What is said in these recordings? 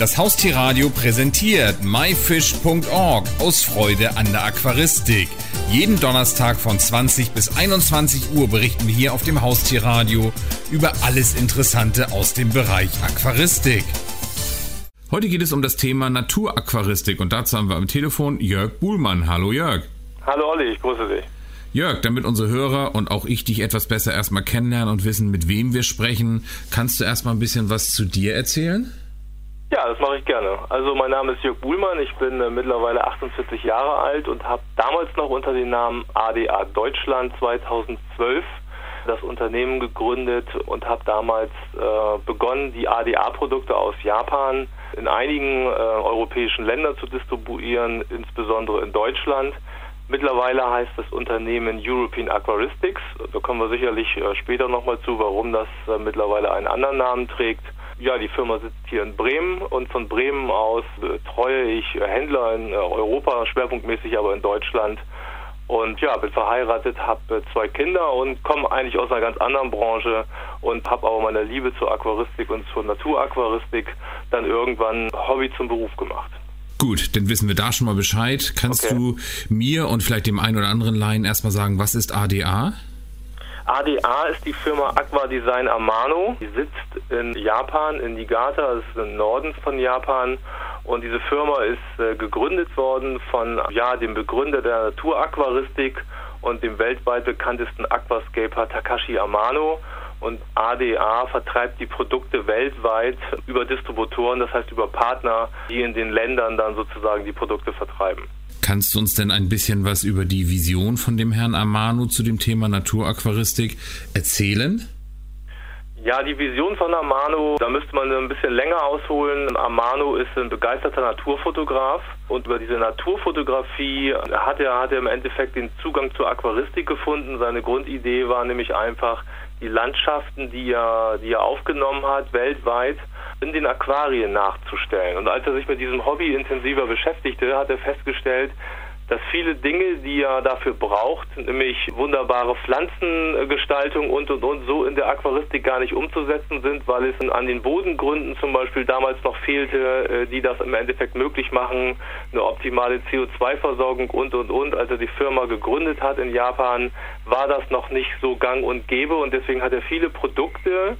Das Haustierradio präsentiert myfish.org aus Freude an der Aquaristik. Jeden Donnerstag von 20 bis 21 Uhr berichten wir hier auf dem Haustierradio über alles Interessante aus dem Bereich Aquaristik. Heute geht es um das Thema Naturaquaristik und dazu haben wir am Telefon Jörg Buhlmann. Hallo Jörg. Hallo Olli, ich grüße dich. Jörg, damit unsere Hörer und auch ich dich etwas besser erstmal kennenlernen und wissen, mit wem wir sprechen, kannst du erstmal ein bisschen was zu dir erzählen? Ja, das mache ich gerne. Also mein Name ist Jörg Buhlmann, ich bin äh, mittlerweile 48 Jahre alt und habe damals noch unter dem Namen ADA Deutschland 2012 das Unternehmen gegründet und habe damals äh, begonnen, die ADA-Produkte aus Japan in einigen äh, europäischen Ländern zu distribuieren, insbesondere in Deutschland. Mittlerweile heißt das Unternehmen European Aquaristics. Da kommen wir sicherlich äh, später nochmal zu, warum das äh, mittlerweile einen anderen Namen trägt. Ja, die Firma sitzt hier in Bremen und von Bremen aus betreue ich Händler in Europa, schwerpunktmäßig aber in Deutschland. Und ja, bin verheiratet, habe zwei Kinder und komme eigentlich aus einer ganz anderen Branche und habe aber meine Liebe zur Aquaristik und zur Naturaquaristik dann irgendwann Hobby zum Beruf gemacht. Gut, dann wissen wir da schon mal Bescheid. Kannst okay. du mir und vielleicht dem einen oder anderen Laien erstmal sagen, was ist ADA? ADA ist die Firma Aqua Design Amano. Die sitzt in Japan, in Niigata, das ist im Norden von Japan. Und diese Firma ist äh, gegründet worden von ja, dem Begründer der Naturaquaristik und dem weltweit bekanntesten Aquascaper Takashi Amano. Und ADA vertreibt die Produkte weltweit über Distributoren, das heißt über Partner, die in den Ländern dann sozusagen die Produkte vertreiben. Kannst du uns denn ein bisschen was über die Vision von dem Herrn Amano zu dem Thema Naturaquaristik erzählen? Ja, die Vision von Amano, da müsste man ein bisschen länger ausholen. Amano ist ein begeisterter Naturfotograf und über diese Naturfotografie hat er, hat er im Endeffekt den Zugang zur Aquaristik gefunden. Seine Grundidee war nämlich einfach, die Landschaften, die er, die er aufgenommen hat, weltweit, in den Aquarien nachzustellen. Und als er sich mit diesem Hobby intensiver beschäftigte, hat er festgestellt, dass viele Dinge, die er dafür braucht, nämlich wunderbare Pflanzengestaltung und und und, so in der Aquaristik gar nicht umzusetzen sind, weil es an den Bodengründen zum Beispiel damals noch fehlte, äh, die das im Endeffekt möglich machen, eine optimale CO2-Versorgung und und und. Als er die Firma gegründet hat in Japan, war das noch nicht so gang und gäbe und deswegen hat er viele Produkte,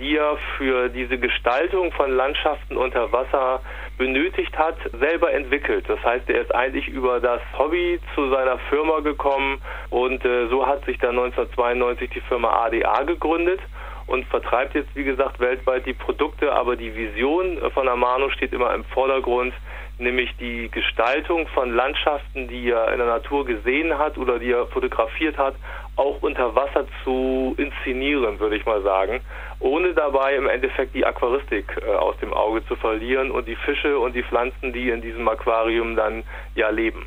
er für diese Gestaltung von Landschaften unter Wasser benötigt hat, selber entwickelt. Das heißt, er ist eigentlich über das Hobby zu seiner Firma gekommen und äh, so hat sich dann 1992 die Firma ADA gegründet und vertreibt jetzt, wie gesagt, weltweit die Produkte, aber die Vision von Amano steht immer im Vordergrund, nämlich die Gestaltung von Landschaften, die er in der Natur gesehen hat oder die er fotografiert hat, auch unter Wasser zu inszenieren, würde ich mal sagen, ohne dabei im Endeffekt die Aquaristik äh, aus dem Auge zu verlieren und die Fische und die Pflanzen, die in diesem Aquarium dann ja leben.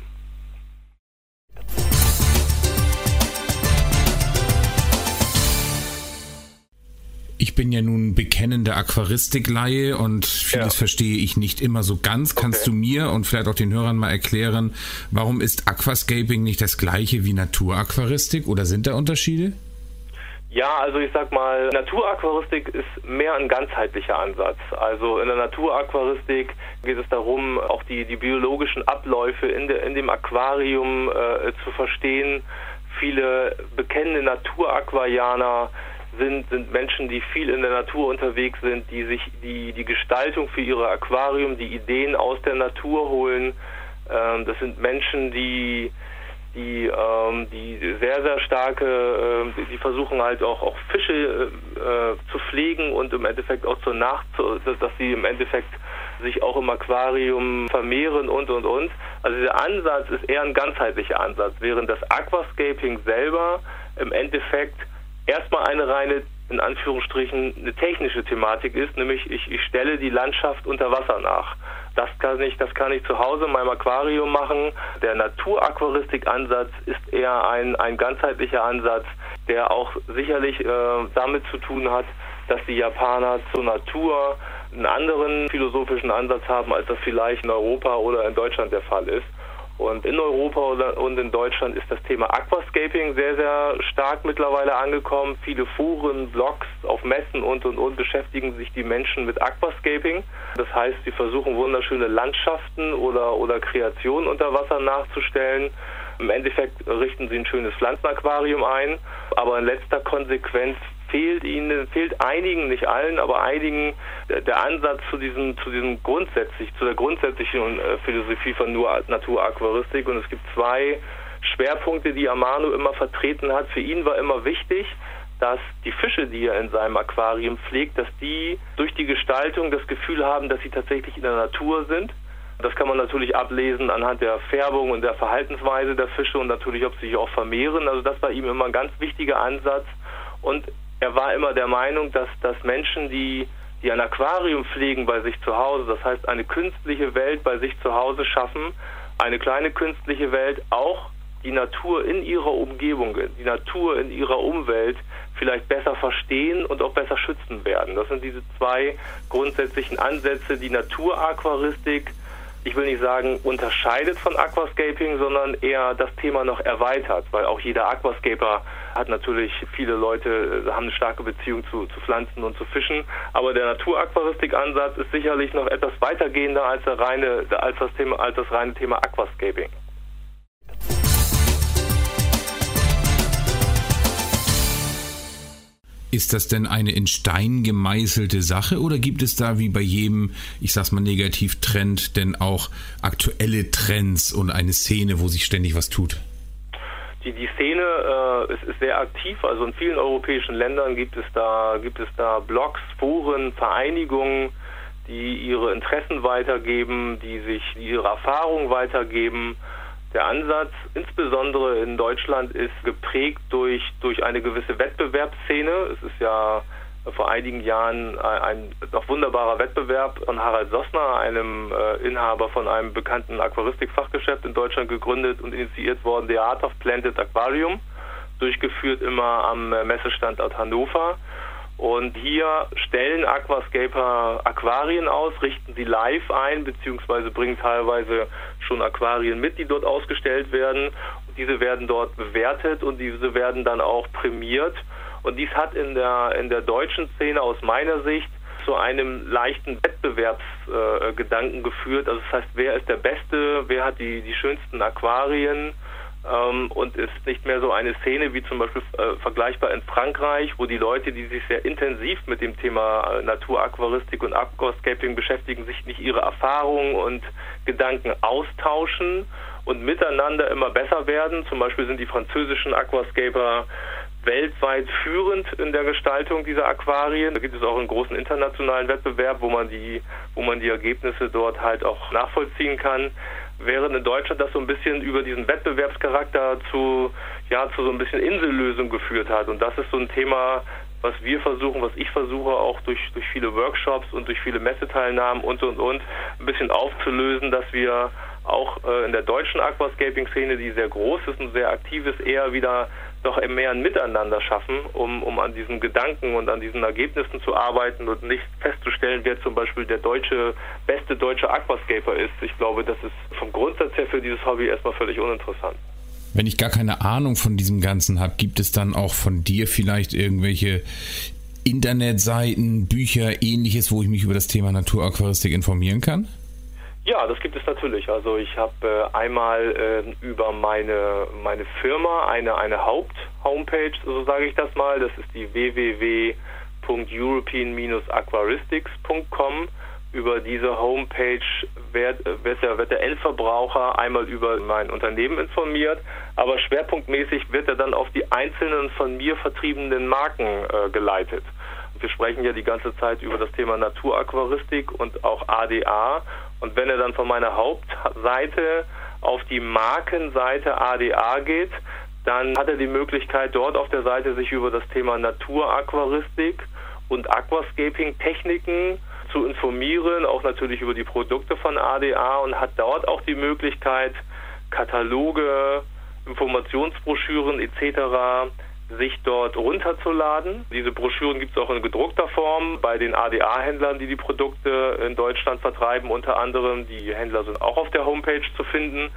Ich bin ja nun bekennende Aquaristikleihe und vieles ja. verstehe ich nicht immer so ganz. Kannst okay. du mir und vielleicht auch den Hörern mal erklären, warum ist Aquascaping nicht das gleiche wie Naturaquaristik oder sind da Unterschiede? Ja, also ich sag mal, Naturaquaristik ist mehr ein ganzheitlicher Ansatz. Also in der Naturaquaristik geht es darum, auch die, die biologischen Abläufe in, de, in dem Aquarium äh, zu verstehen. Viele bekennende Naturaquarianer sind, sind Menschen, die viel in der Natur unterwegs sind, die sich die, die Gestaltung für ihre Aquarium, die Ideen aus der Natur holen. Ähm, das sind Menschen, die die, ähm, die sehr, sehr starke, äh, die versuchen halt auch, auch Fische äh, zu pflegen und im Endeffekt auch zur Nacht, dass sie im Endeffekt sich auch im Aquarium vermehren und und und. Also der Ansatz ist eher ein ganzheitlicher Ansatz, während das Aquascaping selber im Endeffekt erstmal eine reine, in Anführungsstrichen, eine technische Thematik ist, nämlich ich, ich stelle die Landschaft unter Wasser nach. Das kann ich, das kann ich zu Hause in meinem Aquarium machen. Der Naturaquaristik-Ansatz ist eher ein, ein ganzheitlicher Ansatz, der auch sicherlich äh, damit zu tun hat, dass die Japaner zur Natur einen anderen philosophischen Ansatz haben, als das vielleicht in Europa oder in Deutschland der Fall ist. Und in Europa und in Deutschland ist das Thema Aquascaping sehr, sehr stark mittlerweile angekommen. Viele Foren, Blogs auf Messen und und und beschäftigen sich die Menschen mit Aquascaping. Das heißt, sie versuchen wunderschöne Landschaften oder, oder Kreationen unter Wasser nachzustellen. Im Endeffekt richten sie ein schönes Pflanzenaquarium ein, aber in letzter Konsequenz fehlt ihnen, fehlt einigen, nicht allen, aber einigen der Ansatz zu diesem, zu diesem grundsätzlich, zu der grundsätzlichen äh, Philosophie von Naturaquaristik. Und es gibt zwei Schwerpunkte, die Amano immer vertreten hat. Für ihn war immer wichtig, dass die Fische, die er in seinem Aquarium pflegt, dass die durch die Gestaltung das Gefühl haben, dass sie tatsächlich in der Natur sind. Das kann man natürlich ablesen anhand der Färbung und der Verhaltensweise der Fische und natürlich, ob sie sich auch vermehren. Also das war ihm immer ein ganz wichtiger Ansatz. Und er war immer der Meinung, dass, dass Menschen, die, die ein Aquarium pflegen bei sich zu Hause, das heißt eine künstliche Welt bei sich zu Hause schaffen, eine kleine künstliche Welt, auch die Natur in ihrer Umgebung, die Natur in ihrer Umwelt vielleicht besser verstehen und auch besser schützen werden. Das sind diese zwei grundsätzlichen Ansätze, die Naturaquaristik ich will nicht sagen, unterscheidet von Aquascaping, sondern eher das Thema noch erweitert, weil auch jeder Aquascaper hat natürlich, viele Leute äh, haben eine starke Beziehung zu, zu Pflanzen und zu Fischen, aber der Naturaquaristik-Ansatz ist sicherlich noch etwas weitergehender als, reine, als, das, Thema, als das reine Thema Aquascaping. Ist das denn eine in Stein gemeißelte Sache oder gibt es da wie bei jedem, ich sag's mal negativ, Trend denn auch aktuelle Trends und eine Szene, wo sich ständig was tut? Die, die Szene äh, ist, ist, sehr aktiv. Also in vielen europäischen Ländern gibt es da gibt es da Blogs, Foren, Vereinigungen, die ihre Interessen weitergeben, die sich ihre Erfahrungen weitergeben. Der Ansatz, insbesondere in Deutschland, ist geprägt durch, durch eine gewisse Wettbewerbsszene. Es ist ja vor einigen Jahren ein, noch wunderbarer Wettbewerb von Harald Sossner, einem äh, Inhaber von einem bekannten Aquaristik-Fachgeschäft in Deutschland gegründet und initiiert worden, The Art of Planted Aquarium, durchgeführt immer am äh, Messestandort Hannover. Und hier stellen Aquascaper Aquarien aus, richten sie live ein, beziehungsweise bringen teilweise schon Aquarien mit, die dort ausgestellt werden. Und diese werden dort bewertet und diese werden dann auch prämiert. Und dies hat in der, in der deutschen Szene aus meiner Sicht zu einem leichten Wettbewerbsgedanken äh, geführt. Also das heißt, wer ist der Beste, wer hat die, die schönsten Aquarien ähm, und ist nicht mehr so eine Szene wie zum Beispiel äh, vergleichbar in Frankreich, wo die Leute, die sich sehr intensiv mit dem Thema äh, Naturaquaristik und Aquascaping beschäftigen, sich nicht ihre Erfahrungen und Gedanken austauschen und miteinander immer besser werden. Zum Beispiel sind die französischen Aquascaper weltweit führend in der Gestaltung dieser Aquarien. Da gibt es auch einen großen internationalen Wettbewerb, wo man die, wo man die Ergebnisse dort halt auch nachvollziehen kann während in Deutschland das so ein bisschen über diesen Wettbewerbscharakter zu, ja, zu so ein bisschen Insellösung geführt hat. Und das ist so ein Thema, was wir versuchen, was ich versuche, auch durch, durch viele Workshops und durch viele Messeteilnahmen und, und, und, ein bisschen aufzulösen, dass wir auch äh, in der deutschen Aquascaping-Szene, die sehr groß ist und sehr aktiv ist, eher wieder doch mehr ein Miteinander schaffen, um, um an diesen Gedanken und an diesen Ergebnissen zu arbeiten und nicht festzustellen, wer zum Beispiel der deutsche, beste deutsche Aquascaper ist. Ich glaube, das ist vom Grundsatz her für dieses Hobby erstmal völlig uninteressant. Wenn ich gar keine Ahnung von diesem Ganzen habe, gibt es dann auch von dir vielleicht irgendwelche Internetseiten, Bücher, ähnliches, wo ich mich über das Thema Naturaquaristik informieren kann? Ja, das gibt es natürlich. Also ich habe äh, einmal äh, über meine meine Firma eine eine Haupt-Homepage, so sage ich das mal. Das ist die www.european-aquaristics.com. Über diese Homepage wird, wird, der, wird der Endverbraucher einmal über mein Unternehmen informiert, aber schwerpunktmäßig wird er dann auf die einzelnen von mir vertriebenen Marken äh, geleitet wir sprechen ja die ganze Zeit über das Thema Naturaquaristik und auch ADA. Und wenn er dann von meiner Hauptseite auf die Markenseite ADA geht, dann hat er die Möglichkeit, dort auf der Seite sich über das Thema Naturaquaristik und Aquascaping-Techniken zu informieren, auch natürlich über die Produkte von ADA und hat dort auch die Möglichkeit, Kataloge, Informationsbroschüren etc sich dort runterzuladen. Diese Broschüren gibt es auch in gedruckter Form bei den ADA-Händlern, die die Produkte in Deutschland vertreiben, unter anderem. Die Händler sind auch auf der Homepage zu finden.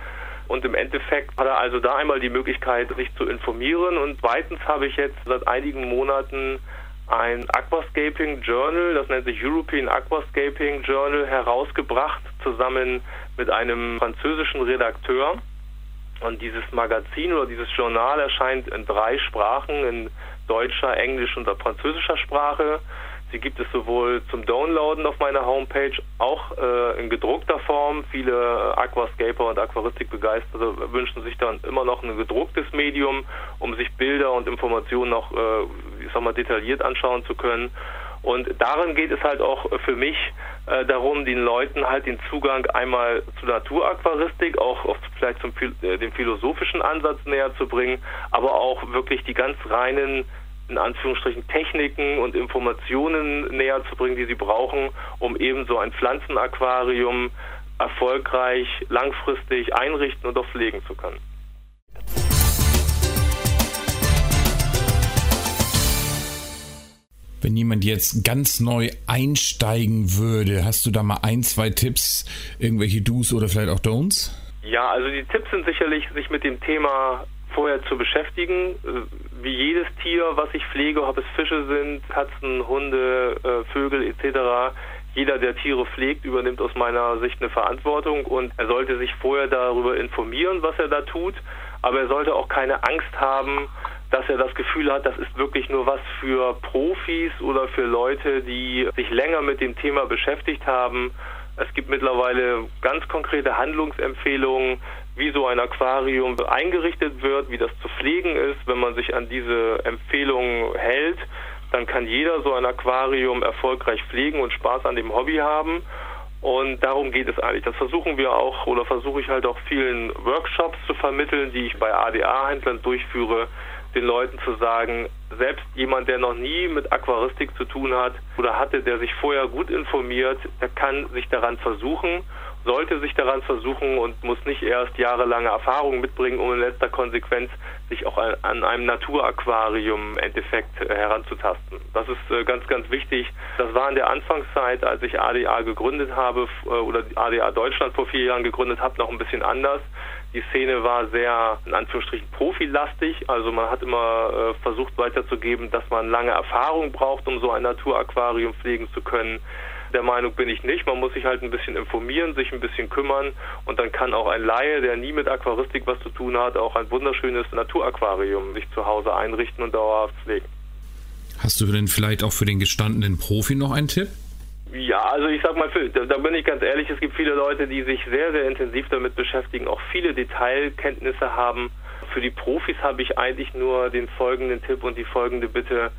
Und im Endeffekt hat er also da einmal die Möglichkeit, sich zu informieren. Und zweitens habe ich jetzt seit einigen Monaten ein Aquascaping Journal, das nennt sich European Aquascaping Journal, herausgebracht, zusammen mit einem französischen Redakteur. Und dieses Magazin oder dieses Journal erscheint in drei Sprachen, in deutscher, englisch und französischer Sprache. Sie gibt es sowohl zum Downloaden auf meiner Homepage, auch äh, in gedruckter Form. Viele Aquascaper und Aquaristikbegeisterte wünschen sich dann immer noch ein gedrucktes Medium, um sich Bilder und Informationen noch, äh, ich sag mal, detailliert anschauen zu können. Und darin geht es halt auch für mich äh, darum, den Leuten halt den Zugang einmal zur Naturaquaristik, auch oft vielleicht zum äh, dem philosophischen Ansatz näher zu bringen, aber auch wirklich die ganz reinen in Anführungsstrichen Techniken und Informationen näher zu bringen, die sie brauchen, um eben so ein Pflanzenaquarium erfolgreich langfristig einrichten und auch pflegen zu können. Wenn jemand jetzt ganz neu einsteigen würde, hast du da mal ein, zwei Tipps, irgendwelche Do's oder vielleicht auch Don'ts? Ja, also die Tipps sind sicherlich, sich mit dem Thema vorher zu beschäftigen. Äh, wie jedes Tier, was ich pflege, ob es Fische sind, Katzen, Hunde, äh, Vögel etc., jeder, der Tiere pflegt, übernimmt aus meiner Sicht eine Verantwortung und er sollte sich vorher darüber informieren, was er da tut, aber er sollte auch keine Angst haben, dass er das Gefühl hat, das ist wirklich nur was für Profis oder für Leute, die sich länger mit dem Thema beschäftigt haben. Es gibt mittlerweile ganz konkrete Handlungsempfehlungen, wie so ein Aquarium eingerichtet wird, wie das zu pflegen ist. Wenn man sich an diese Empfehlungen hält, dann kann jeder so ein Aquarium erfolgreich pflegen und Spaß an dem Hobby haben. Und darum geht es eigentlich. Das versuchen wir auch oder versuche ich halt auch vielen Workshops zu vermitteln, die ich bei ADA-Händlern durchführe, den Leuten zu sagen, selbst jemand, der noch nie mit Aquaristik zu tun hat oder hatte, der sich vorher gut informiert, der kann sich daran versuchen, sollte sich daran versuchen und muss nicht erst jahrelange Erfahrung mitbringen, um in letzter Konsequenz sich auch an einem Naturaquarium im Endeffekt äh, heranzutasten. Das ist äh, ganz, ganz wichtig. Das war in der Anfangszeit, als ich ADA gegründet habe äh, oder ADA Deutschland vor vier Jahren gegründet habe, noch ein bisschen anders. Die Szene war sehr, in Anführungsstrichen, profilastig. Also man hat immer äh, versucht weiterzugeben, dass man lange Erfahrung braucht, um so ein Naturaquarium pflegen zu können. Der Meinung bin ich nicht. Man muss sich halt ein bisschen informieren, sich ein bisschen kümmern und dann kann auch ein Laie, der nie mit Aquaristik was zu tun hat, auch ein wunderschönes Naturaquarium sich zu Hause einrichten und dauerhaft pflegen. Hast du denn vielleicht auch für den gestandenen Profi noch einen Tipp? Ja, also ich sag mal, da bin ich ganz ehrlich, es gibt viele Leute, die sich sehr, sehr intensiv damit beschäftigen, auch viele Detailkenntnisse haben. Für die Profis habe ich eigentlich nur den folgenden Tipp und die folgende Bitte,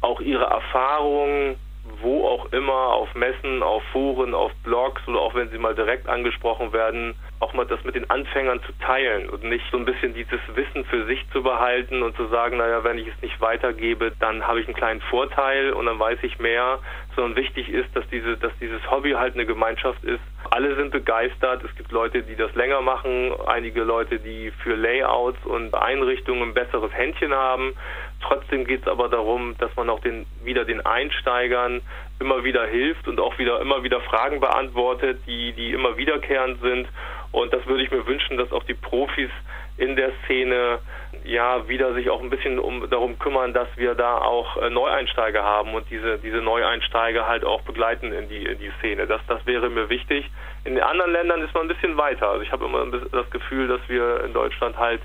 auch ihre Erfahrungen wo auch immer, auf Messen, auf Foren, auf Blogs oder auch wenn sie mal direkt angesprochen werden, auch mal das mit den Anfängern zu teilen und nicht so ein bisschen dieses Wissen für sich zu behalten und zu sagen, naja, wenn ich es nicht weitergebe, dann habe ich einen kleinen Vorteil und dann weiß ich mehr, sondern wichtig ist, dass diese, dass dieses Hobby halt eine Gemeinschaft ist. Alle sind begeistert. Es gibt Leute, die das länger machen, einige Leute, die für Layouts und Einrichtungen ein besseres Händchen haben. Trotzdem geht es aber darum, dass man auch den, wieder den Einsteigern immer wieder hilft und auch wieder immer wieder Fragen beantwortet, die, die immer wiederkehrend sind. Und das würde ich mir wünschen, dass auch die Profis in der Szene ja wieder sich auch ein bisschen um darum kümmern, dass wir da auch äh, Neueinsteiger haben und diese diese Neueinsteiger halt auch begleiten in die in die Szene. Das das wäre mir wichtig. In den anderen Ländern ist man ein bisschen weiter. Also ich habe immer das Gefühl, dass wir in Deutschland halt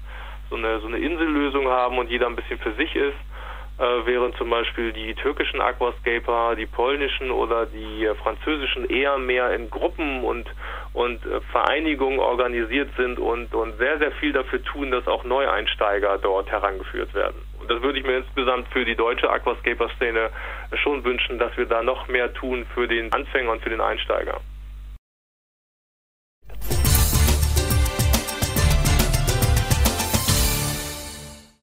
so eine so eine Insellösung haben und jeder ein bisschen für sich ist äh, während zum Beispiel die türkischen Aquascaper, die polnischen oder die äh, französischen eher mehr in Gruppen und, und äh, Vereinigungen organisiert sind und, und sehr, sehr viel dafür tun, dass auch Neueinsteiger dort herangeführt werden. Und das würde ich mir insgesamt für die deutsche Aquascaper-Szene schon wünschen, dass wir da noch mehr tun für den Anfänger und für den Einsteiger.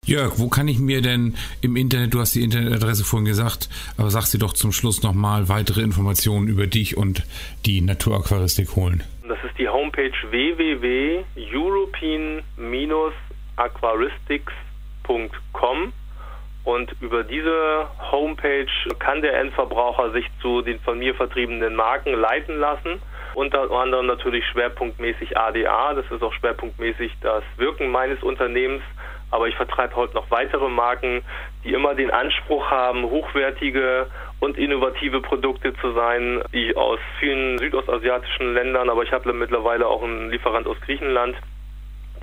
Jörg, wo kann ich mir denn im Internet, du hast die Internetadresse vorhin gesagt, aber sag sie doch zum Schluss nochmal weitere Informationen über dich und die Naturaquaristik holen? Das ist die Homepage www.european-aquaristics.com und über diese Homepage kann der Endverbraucher sich zu den von mir vertriebenen Marken leiten lassen Unter anderem natürlich schwerpunktmäßig ADA, das ist auch schwerpunktmäßig das Wirken meines Unternehmens. Aber ich vertreibe heute noch weitere Marken, die immer den Anspruch haben, hochwertige und innovative Produkte zu sein, die aus vielen südostasiatischen Ländern, aber ich habe mittlerweile auch einen Lieferant aus Griechenland,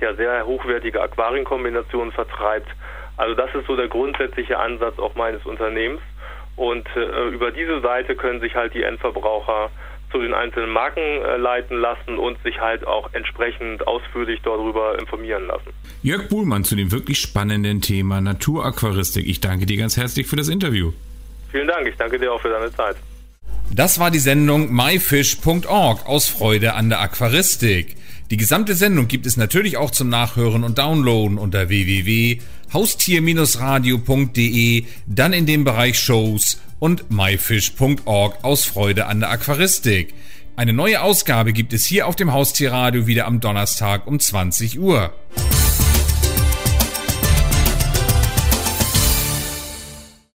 der sehr hochwertige Aquarienkombinationen vertreibt. Also das ist so der grundsätzliche Ansatz auch meines Unternehmens. Und äh, über diese Seite können sich halt die Endverbraucher zu den einzelnen Marken äh, leiten lassen und sich halt auch entsprechend ausführlich darüber informieren lassen. Jörg Buhlmann zu dem wirklich spannenden Thema Naturaquaristik. Ich danke dir ganz herzlich für das Interview. Vielen Dank, ich danke dir auch für deine Zeit. Das war die Sendung myfish.org aus Freude an der Aquaristik. Die gesamte Sendung gibt es natürlich auch zum Nachhören und Downloaden unter www.haustier-radio.de, dann in dem Bereich Shows und myfish.org aus Freude an der Aquaristik. Eine neue Ausgabe gibt es hier auf dem Haustierradio wieder am Donnerstag um 20 Uhr.